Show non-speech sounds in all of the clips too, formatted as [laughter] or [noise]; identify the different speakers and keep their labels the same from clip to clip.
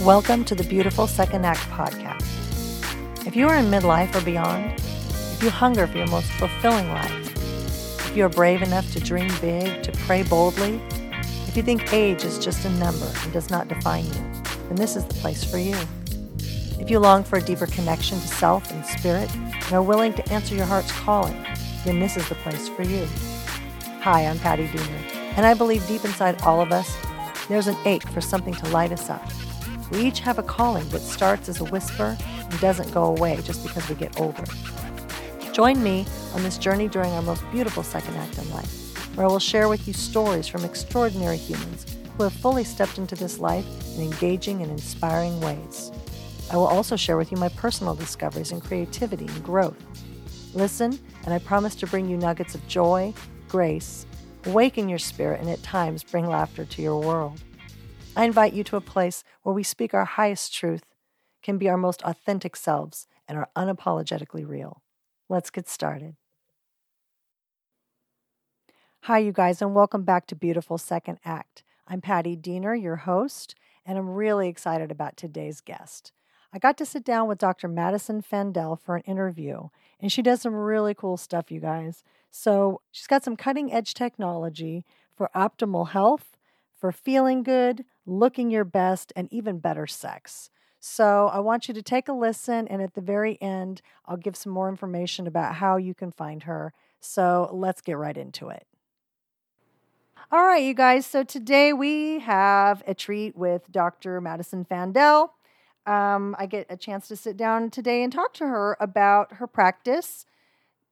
Speaker 1: Welcome to the Beautiful Second Act podcast. If you are in midlife or beyond, if you hunger for your most fulfilling life, if you are brave enough to dream big, to pray boldly, if you think age is just a number and does not define you, then this is the place for you. If you long for a deeper connection to self and spirit and are willing to answer your heart's calling, then this is the place for you. Hi, I'm Patti Diener, and I believe deep inside all of us, there's an ache for something to light us up we each have a calling that starts as a whisper and doesn't go away just because we get older. Join me on this journey during our most beautiful second act in life, where I will share with you stories from extraordinary humans who have fully stepped into this life in engaging and inspiring ways. I will also share with you my personal discoveries in creativity and growth. Listen, and I promise to bring you nuggets of joy, grace, awaken your spirit, and at times bring laughter to your world. I invite you to a place where we speak our highest truth, can be our most authentic selves, and are unapologetically real. Let's get started. Hi, you guys, and welcome back to Beautiful Second Act. I'm Patti Diener, your host, and I'm really excited about today's guest. I got to sit down with Dr. Madison Fandel for an interview, and she does some really cool stuff, you guys. So, she's got some cutting edge technology for optimal health, for feeling good, looking your best, and even better sex. So I want you to take a listen, and at the very end, I'll give some more information about how you can find her. So let's get right into it. All right, you guys. So today we have a treat with Dr. Madison Fandel. Um, I get a chance to sit down today and talk to her about her practice.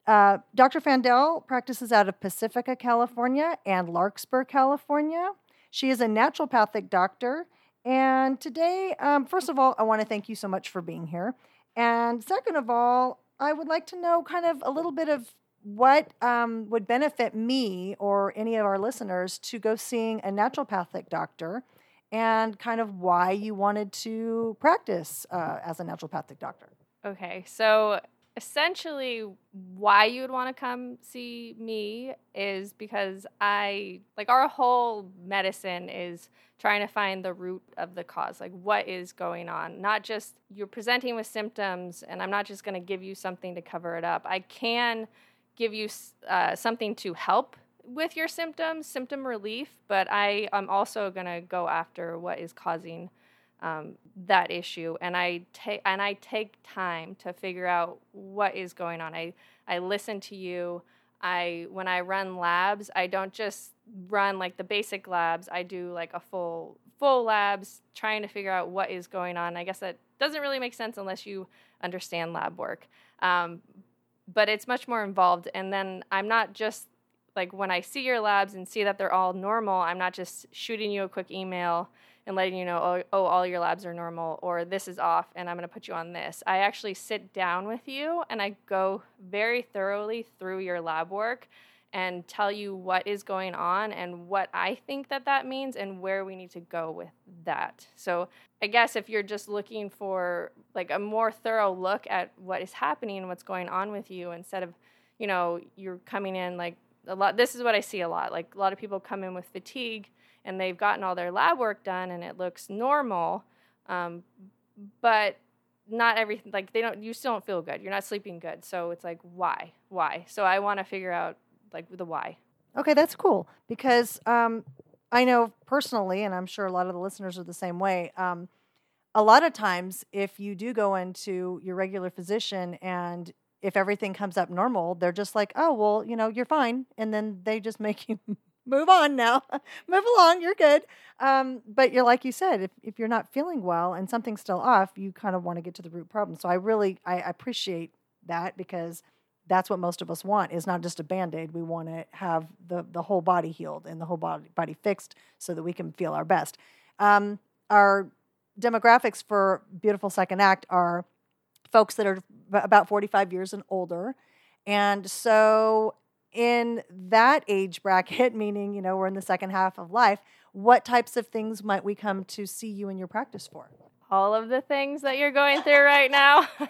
Speaker 1: Uh, Dr. Fandel practices out of Pacifica, California and Larkspur, California. She is a naturopathic doctor. And today, um, first of all, I want to thank you so much for being here. And second of all, I would like to know kind of a little bit of what um, would benefit me or any of our listeners to go seeing a naturopathic doctor and kind of why you wanted to practice uh, as a naturopathic doctor.
Speaker 2: Okay, so essentially why you would want to come see me is because I like our whole medicine is trying to find the root of the cause like what is going on not just you're presenting with symptoms and I'm not just going to give you something to cover it up. I can give you uh, something to help with your symptoms symptom relief but I am also going to go after what is causing um, that issue and I take and I take time to figure out what is going on. I I listen to you. I when I run labs, I don't just run like the basic labs. I do like a full full labs trying to figure out what is going on. I guess that doesn't really make sense unless you understand lab work. Um, but it's much more involved and then I'm not just like when I see your labs and see that they're all normal, I'm not just shooting you a quick email and letting you know, oh, oh, all your labs are normal or this is off and I'm going to put you on this. I actually sit down with you and I go very thoroughly through your lab work and tell you what is going on and what I think that that means and where we need to go with that. So, I guess if you're just looking for like a more thorough look at what is happening and what's going on with you instead of, you know, you're coming in like a lot this is what I see a lot. Like a lot of people come in with fatigue and they've gotten all their lab work done and it looks normal, um, but not everything like they don't you still don't feel good. You're not sleeping good. So it's like why? Why? So i want to figure out like the why.
Speaker 1: Okay that's cool because um, i know personally and i'm sure a lot of the listeners are the same way um, a lot of times if you do go into your regular physician and if everything comes up normal they're just like oh well you know you're fine and then they just [laughs] make you move on now, [laughs] move along, you're good. Um, but you're like you said, if, if you're not feeling well and something's still off, you kind of want to get to the root problem. So I really I appreciate that because that's what most of us want. Is not just a band-aid. We want to have the, the whole body healed and the whole body, body fixed so that we can feel our best. Um, our demographics for beautiful second act are folks that are about 45 years and older. And so in that age bracket, [laughs] meaning, you know, we're in the second half of life, what types of things might we come to see you in your practice for?
Speaker 2: All of the things that you're going through right now. [laughs]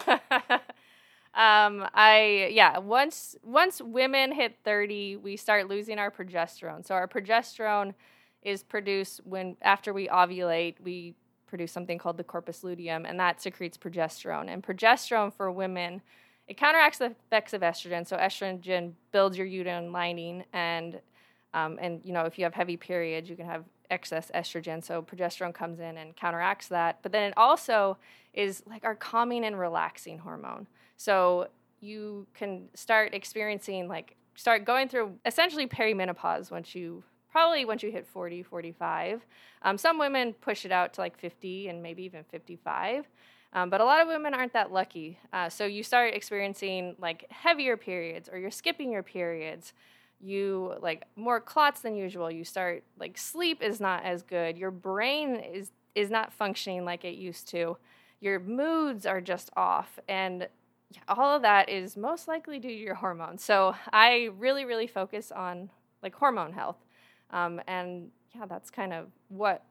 Speaker 2: um, I yeah, once once women hit 30, we start losing our progesterone. So our progesterone is produced when after we ovulate, we produce something called the corpus luteum, and that secretes progesterone. And progesterone for women, it counteracts the effects of estrogen. So estrogen builds your uterine lining, and um, and you know if you have heavy periods, you can have excess estrogen. So progesterone comes in and counteracts that. But then it also is like our calming and relaxing hormone. So you can start experiencing like start going through essentially perimenopause once you probably once you hit 40 45 um, some women push it out to like 50 and maybe even 55 um, but a lot of women aren't that lucky. Uh, so you start experiencing like heavier periods or you're skipping your periods. You like more clots than usual. You start like sleep is not as good. Your brain is is not functioning like it used to. Your moods are just off. And all of that is most likely due to your hormones. So i really really focus on like hormone health. Um, and yeah that's kind of what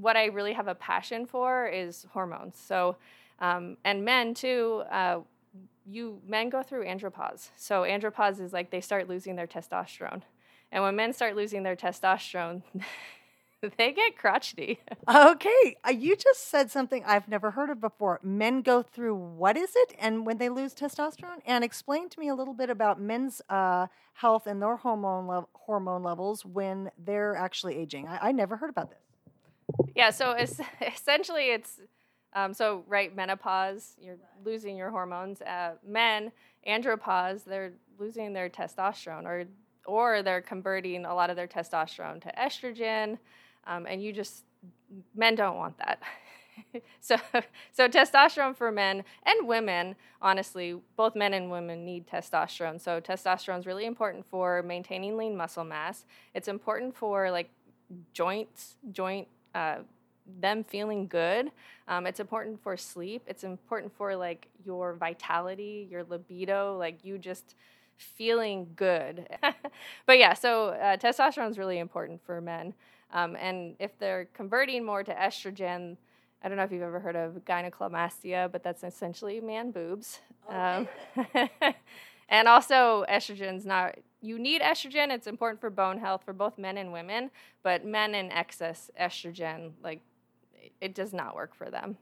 Speaker 2: what i really have a passion for is hormones so um, and men too uh, you men go through andropause. So andropause is like they start losing their testosterone. And when men start losing their testosterone, [laughs] they get crotchety.
Speaker 1: Okay, uh, you just said something I've never heard of before. Men go through what is it, and when they lose testosterone, and explain to me a little bit about men's uh, health and their hormone hormone levels when they're actually aging. I, I never heard about this.
Speaker 2: Yeah, so it's, [laughs] essentially, it's um, so, right, menopause, you're losing your hormones. Uh, men, andropause, they're losing their testosterone, or or they're converting a lot of their testosterone to estrogen, um, and you just men don't want that. [laughs] so, so testosterone for men and women, honestly, both men and women need testosterone. So, testosterone is really important for maintaining lean muscle mass. It's important for like joints, joint. Uh, them feeling good. Um, it's important for sleep. It's important for like your vitality, your libido, like you just feeling good. [laughs] but yeah, so uh, testosterone is really important for men. Um, and if they're converting more to estrogen, I don't know if you've ever heard of gynecomastia, but that's essentially man boobs. Okay. Um, [laughs] and also, estrogen's not, you need estrogen. It's important for bone health for both men and women, but men in excess estrogen, like it does not work for them.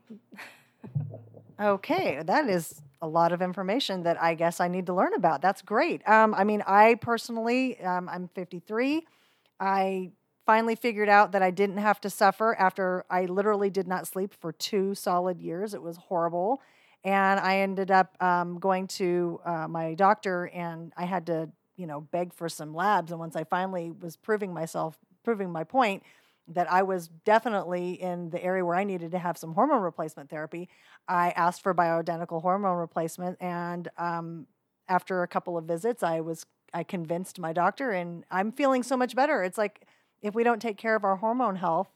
Speaker 1: okay, that is a lot of information that I guess I need to learn about. That's great. Um, I mean, I personally, um, I'm 53. I finally figured out that I didn't have to suffer after I literally did not sleep for two solid years. It was horrible. And I ended up um, going to uh, my doctor and I had to, you know, beg for some labs. And once I finally was proving myself, proving my point, that I was definitely in the area where I needed to have some hormone replacement therapy. I asked for bioidentical hormone replacement, and um, after a couple of visits, I was I convinced my doctor, and I'm feeling so much better. It's like if we don't take care of our hormone health,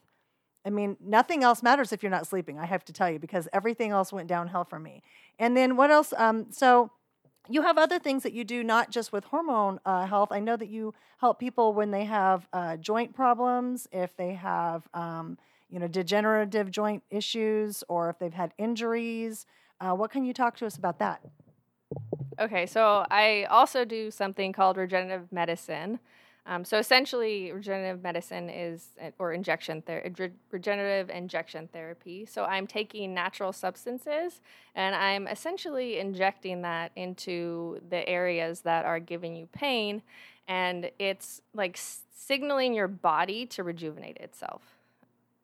Speaker 1: I mean, nothing else matters if you're not sleeping. I have to tell you because everything else went downhill for me. And then what else? Um, so you have other things that you do not just with hormone uh, health i know that you help people when they have uh, joint problems if they have um, you know degenerative joint issues or if they've had injuries uh, what can you talk to us about that
Speaker 2: okay so i also do something called regenerative medicine um, so essentially, regenerative medicine is, or injection therapy, regenerative injection therapy. So I'm taking natural substances and I'm essentially injecting that into the areas that are giving you pain, and it's like signaling your body to rejuvenate itself.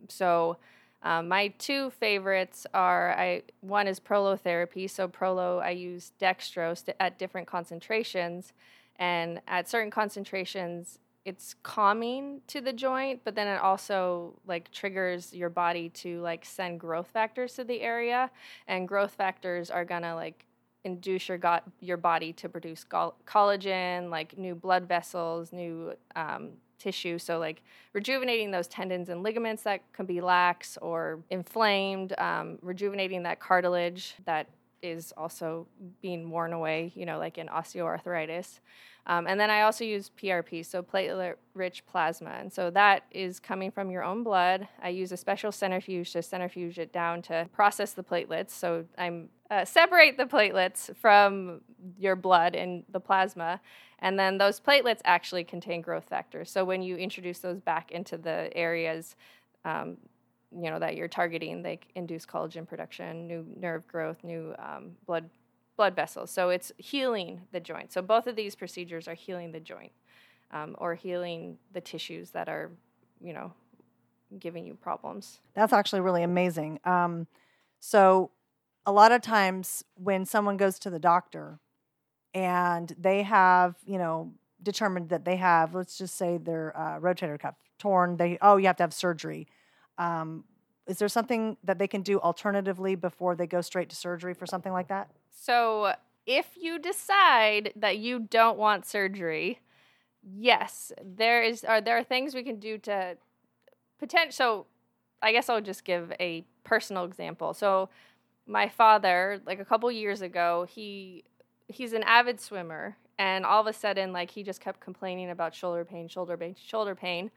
Speaker 2: So. Um, my two favorites are I one is prolotherapy. So prolo, I use dextrose at different concentrations, and at certain concentrations it's calming to the joint but then it also like triggers your body to like send growth factors to the area. And growth factors are gonna like induce your got your body to produce collagen like new blood vessels new um, tissue. So like rejuvenating those tendons and ligaments that can be lax or inflamed um, rejuvenating that cartilage that is also being worn away, you know, like in osteoarthritis. Um, and then I also use PRP, so platelet rich plasma. And so that is coming from your own blood. I use a special centrifuge to centrifuge it down to process the platelets. So I'm uh, separate the platelets from your blood and the plasma. And then those platelets actually contain growth factors. So when you introduce those back into the areas, um, you know that you're targeting like induce collagen production, new nerve growth, new um, blood blood vessels. So it's healing the joint. So both of these procedures are healing the joint um, or healing the tissues that are, you know, giving you problems.
Speaker 1: That's actually really amazing. Um, so a lot of times when someone goes to the doctor and they have, you know, determined that they have, let's just say their uh, rotator cuff torn, they oh you have to have surgery. Um, is there something that they can do alternatively before they go straight to surgery for something like that?
Speaker 2: So, if you decide that you don't want surgery, yes, there is are there are things we can do to potential. So, I guess I'll just give a personal example. So, my father, like a couple years ago, he he's an avid swimmer, and all of a sudden, like he just kept complaining about shoulder pain, shoulder pain, shoulder pain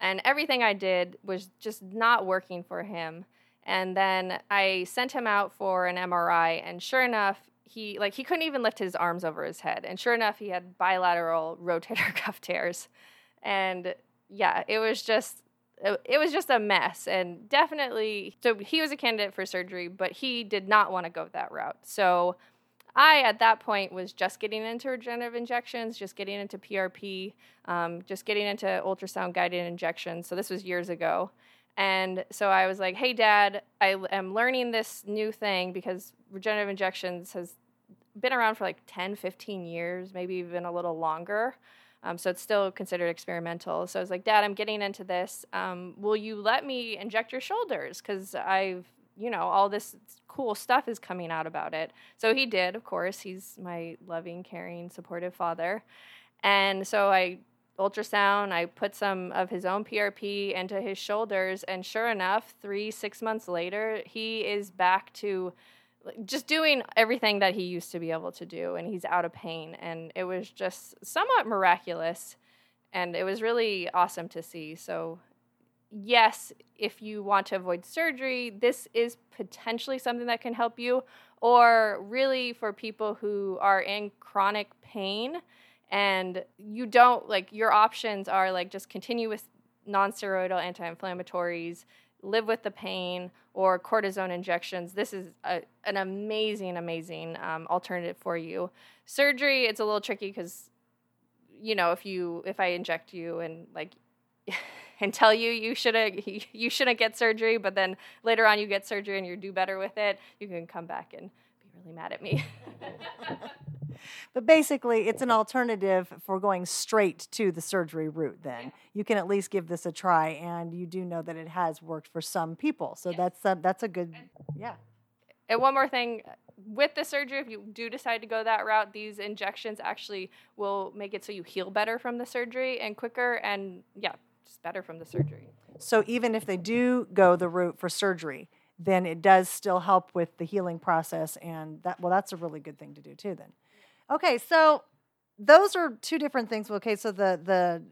Speaker 2: and everything I did was just not working for him. And then I sent him out for an MRI, and sure enough, he like he couldn't even lift his arms over his head. And sure enough, he had bilateral [laughs] rotator cuff tears. And yeah, it was just it, was just a mess and definitely so he was a candidate for surgery, but he did not want to go that route. So I, at that point, was just getting into regenerative injections, just getting into PRP, um, just getting into ultrasound guided injections. So this was years ago. And so I was like, hey, dad, I am learning this new thing because regenerative injections has been around for like 10, 15 years, maybe even a little longer. Um, so it's still considered experimental. So I was like, Dad, I'm getting into this. Um, will you let me inject your shoulders? Because I've you know, all this cool stuff is coming out about it. So he did, of course. He's my loving, caring, supportive father. And so I ultrasound, I put some of his own PRP into his shoulders. And sure enough, three, six months later, he is back to just doing everything that he used to be able to do. And he's out of pain. And it was just somewhat miraculous. And it was really awesome to see. So yes, if you want to avoid surgery, this is potentially something that can help you. Or really for people who are in chronic pain and you don't like your options are like just continue with non-steroidal anti-inflammatories live with the pain or cortisone injections this is a, an amazing amazing um, alternative for you surgery it's a little tricky because you know if you if i inject you and like [laughs] and tell you you shouldn't [laughs] you shouldn't get surgery, but then later on you get surgery and you do better with it, you can come back and be really mad at me.
Speaker 1: but basically, it's an alternative for going straight to the surgery route. Then you can at least give this a try, and you do know that it has worked for some people. So that's a, that's a good yeah.
Speaker 2: And one more thing, with the surgery, if you do decide to go that route, these injections actually will make it so you heal better from the surgery and quicker. And yeah, just better from the surgery.
Speaker 1: So even if they do go the route for surgery, then it does still help with the healing process and that well that's a really good thing to do too then. Okay, so those are two different things. Okay, so the the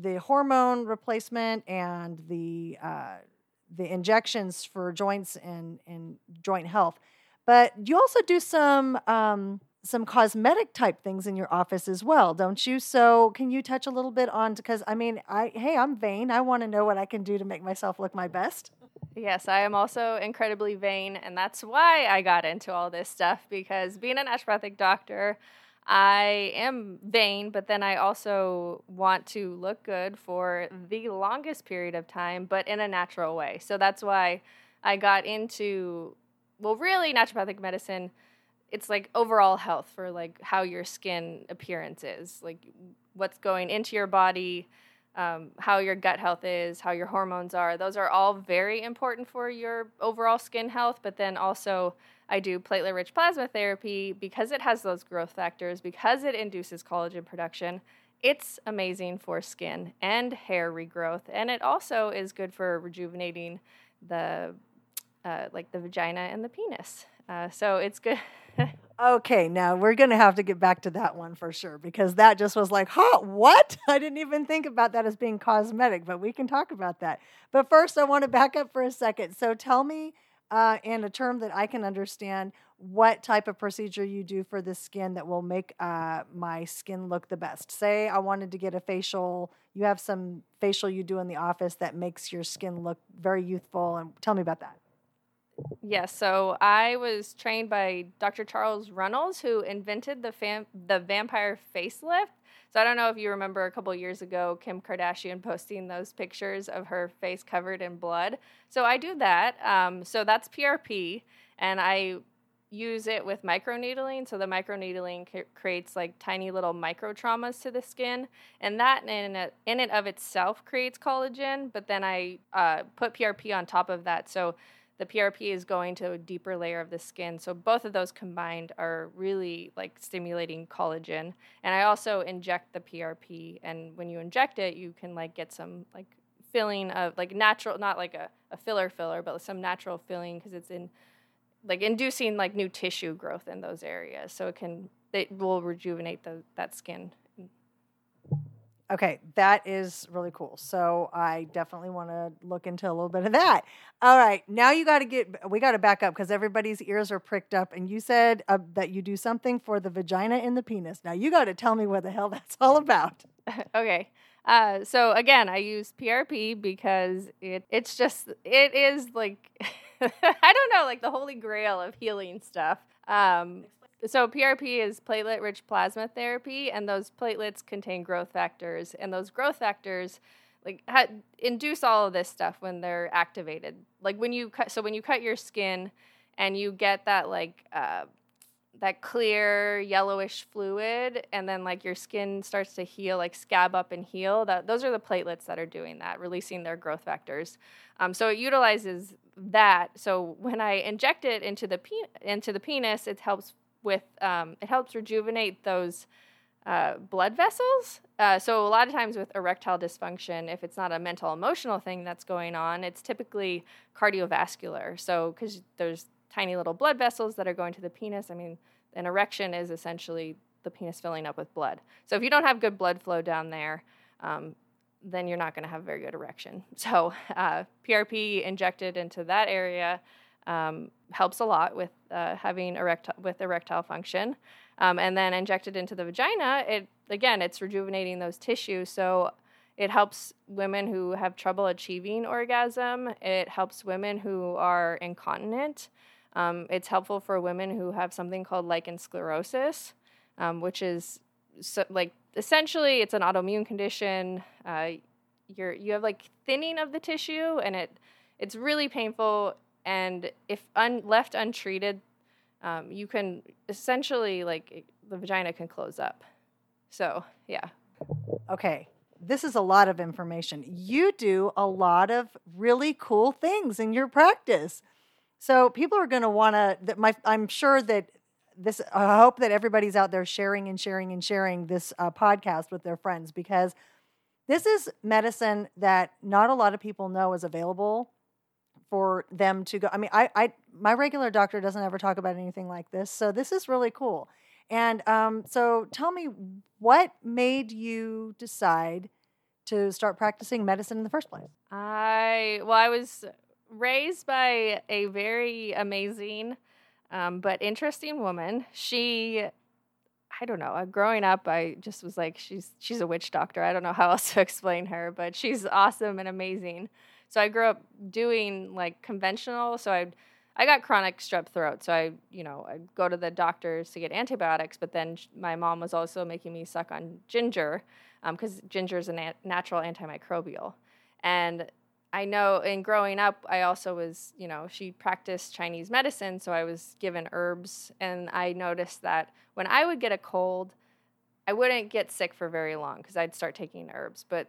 Speaker 1: the hormone replacement and the uh, the injections for joints and, and joint health. But you also do some um, some cosmetic type things in your office as well, don't you? So can you touch a little bit on because I mean, I hey, I'm vain. I want to know what I can do to make myself look my best.
Speaker 2: Yes, I am also incredibly vain, and that's why I got into all this stuff because being a naturopathic doctor, I am vain, but then I also want to look good for the longest period of time, but in a natural way. So that's why I got into well, really naturopathic medicine it's like overall health for like how your skin appearance is, like what's going into your body, um, how your gut health is, how your hormones are. Those are all very important for your overall skin health. But then also, I do platelet rich plasma therapy because it has those growth factors, because it induces collagen production. It's amazing for skin and hair regrowth, and it also is good for rejuvenating the uh, like the vagina and the penis. Uh, so it's good. [laughs]
Speaker 1: okay, now we're going to have to get back to that one for sure because that just was like, huh, what? [laughs] I didn't even think about that as being cosmetic, but we can talk about that. But first, I want to back up for a second. So tell me uh, and a term that I can understand, what type of procedure you do for the skin that will make uh, my skin look the best. Say I wanted to get a facial, you have some facial you do in the office that makes your skin look very youthful. And tell me about that.
Speaker 2: Yes, so I was trained by Dr. Charles Runels, who invented the fam- the vampire facelift. So I don't know if you remember a couple years ago Kim Kardashian posting those pictures of her face covered in blood. So I do that. Um, so that's PRP, and I use it with microneedling. So the microneedling c- creates like tiny little micro traumas to the skin, and that in it, in it of itself creates collagen. But then I uh, put PRP on top of that. So the PRP is going to a deeper layer of the skin. So both of those combined are really like stimulating collagen. And I also inject the PRP, and when you inject it, you can like get some like filling of like natural, not like a, a filler filler, but some natural filling because it's in like inducing like new tissue growth in those areas. So it can it will rejuvenate the that skin
Speaker 1: Okay, that is really cool. So I definitely want to look into a little bit of that. All right, now you got to get, we got to back up because everybody's ears are pricked up. And you said uh, that you do something for the vagina and the penis. Now you got to tell me what the hell [laughs] that's all about. [laughs]
Speaker 2: okay. Uh, so again, I use PRP because it it's just it is like [laughs] I don't know like the holy grail of healing stuff. Um, so PRP is platelet-rich plasma therapy, and those platelets contain growth factors, and those growth factors like ha- induce all of this stuff when they're activated. Like when you cut, so when you cut your skin, and you get that like uh, that clear yellowish fluid, and then like your skin starts to heal, like scab up and heal. That those are the platelets that are doing that, releasing their growth factors. Um, so it utilizes that. So when I inject it into the pe- into the penis, it helps with um, it helps rejuvenate those uh, blood vessels. Uh, so a lot of times with erectile dysfunction, if it's not a mental emotional thing that's going on, it's typically cardiovascular. So because there's tiny little blood vessels that are going to the penis. I mean, an erection is essentially the penis filling up with blood. So if you don't have good blood flow down there, um, then you're not going to have a very good erection. [laughs] So uh, PRP injected into that area um, helps a lot with uh, having erectile with erectile function. Um, and then injected into the vagina, it again it's rejuvenating those tissues. So it helps women who have trouble achieving orgasm. It helps women who are incontinent. Um, it's helpful for women who have something called lichen sclerosis, um, which is so, like essentially it's an autoimmune condition. Uh, you're you have like thinning of the tissue, and it it's really painful and if un- left untreated, um, you can essentially like the vagina can close up. So yeah.
Speaker 1: Okay, this is a lot of information. You do a lot of really cool things in your practice. So people are going to want to. I'm sure that this. I hope that everybody's out there sharing and sharing and sharing this uh, podcast with their friends because this is medicine that not a lot of people know is available for them to go. I mean, I, I my regular doctor doesn't ever talk about anything like this, so this is really cool. And um, so, tell me, what made you decide to start practicing medicine in the first place?
Speaker 2: I well, I was raised by a very amazing um, but interesting woman. She I don't know. Uh, growing up, I just was like, she's she's a witch doctor. I don't know how else to [laughs] explain her, but she's awesome and amazing. So I grew up doing like conventional. So I I got chronic strep throat. So I you know I'd go to the doctors to get antibiotics, but then my mom was also making me suck on ginger because um, ginger is a nat- natural antimicrobial. And I know in growing up, I also was, you know, she practiced Chinese medicine, so I was given herbs. And I noticed that when I would get a cold, I wouldn't get sick for very long because I'd start taking herbs. But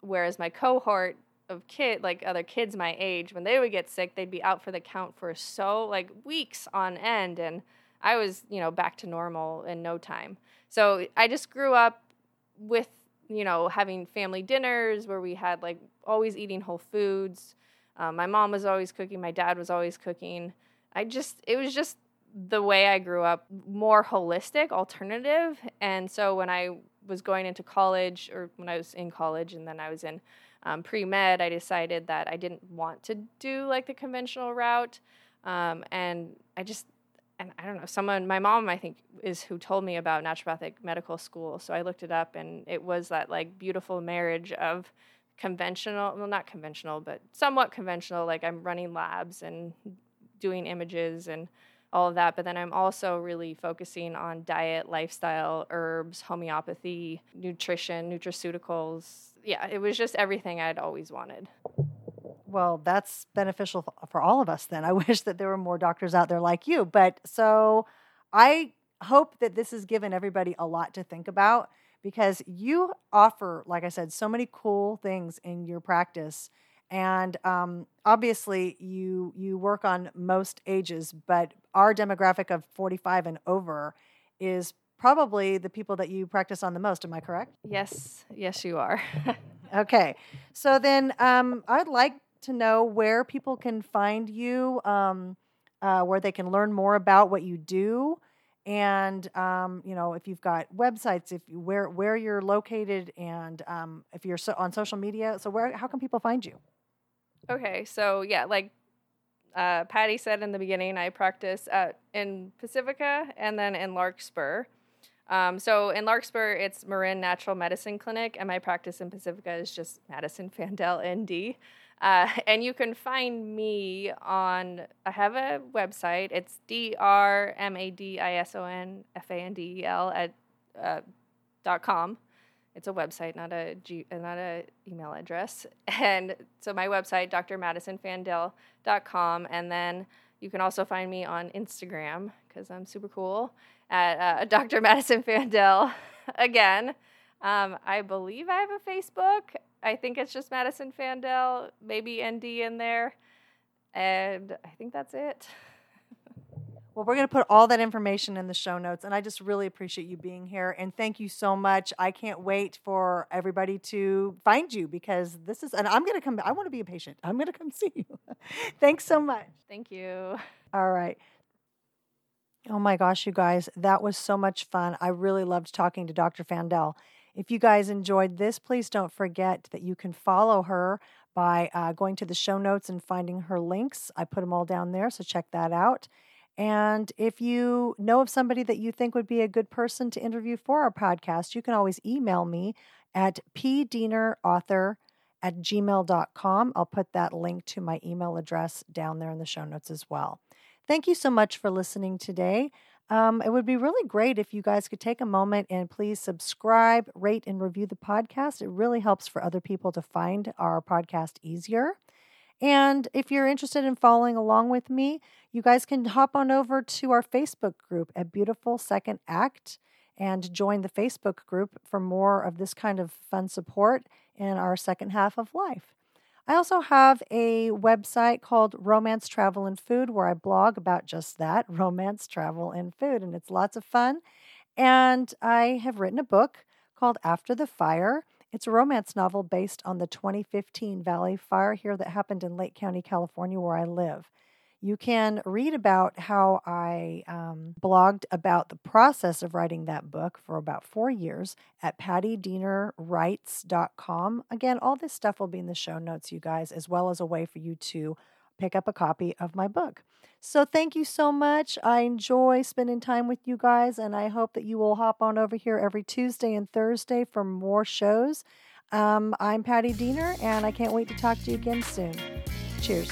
Speaker 2: whereas my cohort, of kid like other kids my age when they would get sick they'd be out for the count for so like weeks on end and i was you know back to normal in no time. So i just grew up with you know having family dinners where we had like always eating whole foods. Um, my mom was always cooking my dad was always cooking. I just it was just the way i grew up more holistic alternative and so when i was going into college or when i was in college and then i was in um, pre med, I decided that I didn't want to do like the conventional route. Um, and I just, and I don't know, someone, my mom, I think, is who told me about naturopathic medical school. So I looked it up and it was that like beautiful marriage of conventional, well, not conventional, but somewhat conventional. Like I'm running labs and doing images and all of that. But then I'm also really focusing on diet, lifestyle, herbs, homeopathy, nutrition, nutraceuticals. Yeah, it was just everything I'd always wanted.
Speaker 1: Well, that's beneficial for all of us then. [laughs] I wish that there were more doctors out there like you. But so I hope that this has given everybody a lot to think about because you offer, like I said, so many cool things in your practice. And um, obviously, you you work on most ages, but our demographic of 45 and over is probably the people that you practice on the most. Am I correct?
Speaker 2: Yes, yes, you are. [laughs]
Speaker 1: okay, so then um, I'd like to know where people can find you, um, uh, where they can learn more about what you do, and um, you know if you've got websites, if you, where where you're located, and um, if you're so on social media. So where how can people find you?
Speaker 2: Okay, so yeah, like uh, Patti said in the beginning, I practice at, in Pacifica and then in Larkspur. Um, so in Larkspur, it's Marin Natural Medicine Clinic, and my practice in Pacifica is just Madison [laughs] Fandel ND. Uh, [laughs] and you can find me on, I have a website. It's D R M A D I S O N F A N D E L at uh, dot com. It's a website, not a G, uh, not a email address. [laughs] And so my website, drmadisonfandel.com. And then you can also find me on Instagram because I'm super cool at uh, [laughs] Dr. Madison Fandel [laughs] again. Um, I believe I have a Facebook. I think it's just Madison Fandel, maybe ND in there. And I think that's it.
Speaker 1: Well, we're going to put all that information in the show notes. And I just really appreciate you being here. And thank you so much. I can't wait for everybody to find you because this is, and I'm going to come, I want to be a patient. I'm going to come [laughs] see you. Thanks so much.
Speaker 2: Thank you.
Speaker 1: All right. Oh my gosh, you guys, that was so much fun. I really loved talking to Dr. Fandel. If you guys enjoyed this, please don't forget that you can follow her by uh, going to the show notes and finding her links. I put them all down there, so check that out. And if you know of somebody that you think would be a good person to interview for our podcast, you can always email me at pdienerauthor at gmail.com. I'll put that link to my email address down there in the show notes as well. Thank you so much for listening today. Um, it would be really great if you guys could take a moment and please subscribe, rate, and review the podcast. It really helps for other people to find our podcast easier. And if you're interested in following along with me, you guys can hop on over to our Facebook group at Beautiful Second Act and join the Facebook group for more of this kind of fun support in our second half of life. I also have a website called Romance Travel and Food where I blog about just that [laughs] romance, travel, and food, and it's lots of fun. And I have written a book called After the Fire. It's a romance novel based on the 2015 Valley Fire here that happened in Lake County, California, where I live. You can read about how I um, blogged about the process of writing that book for about four years at pattidienerwrites.com. Again, all this stuff will be in the show notes, you guys, as well as a way for you to pick up a copy of my book. So, thank you so much. I enjoy spending time with you guys, and I hope that you will hop on over here every Tuesday and Thursday for more shows. Um, I'm Patti Diener, and I can't wait to talk to you again soon. Cheers.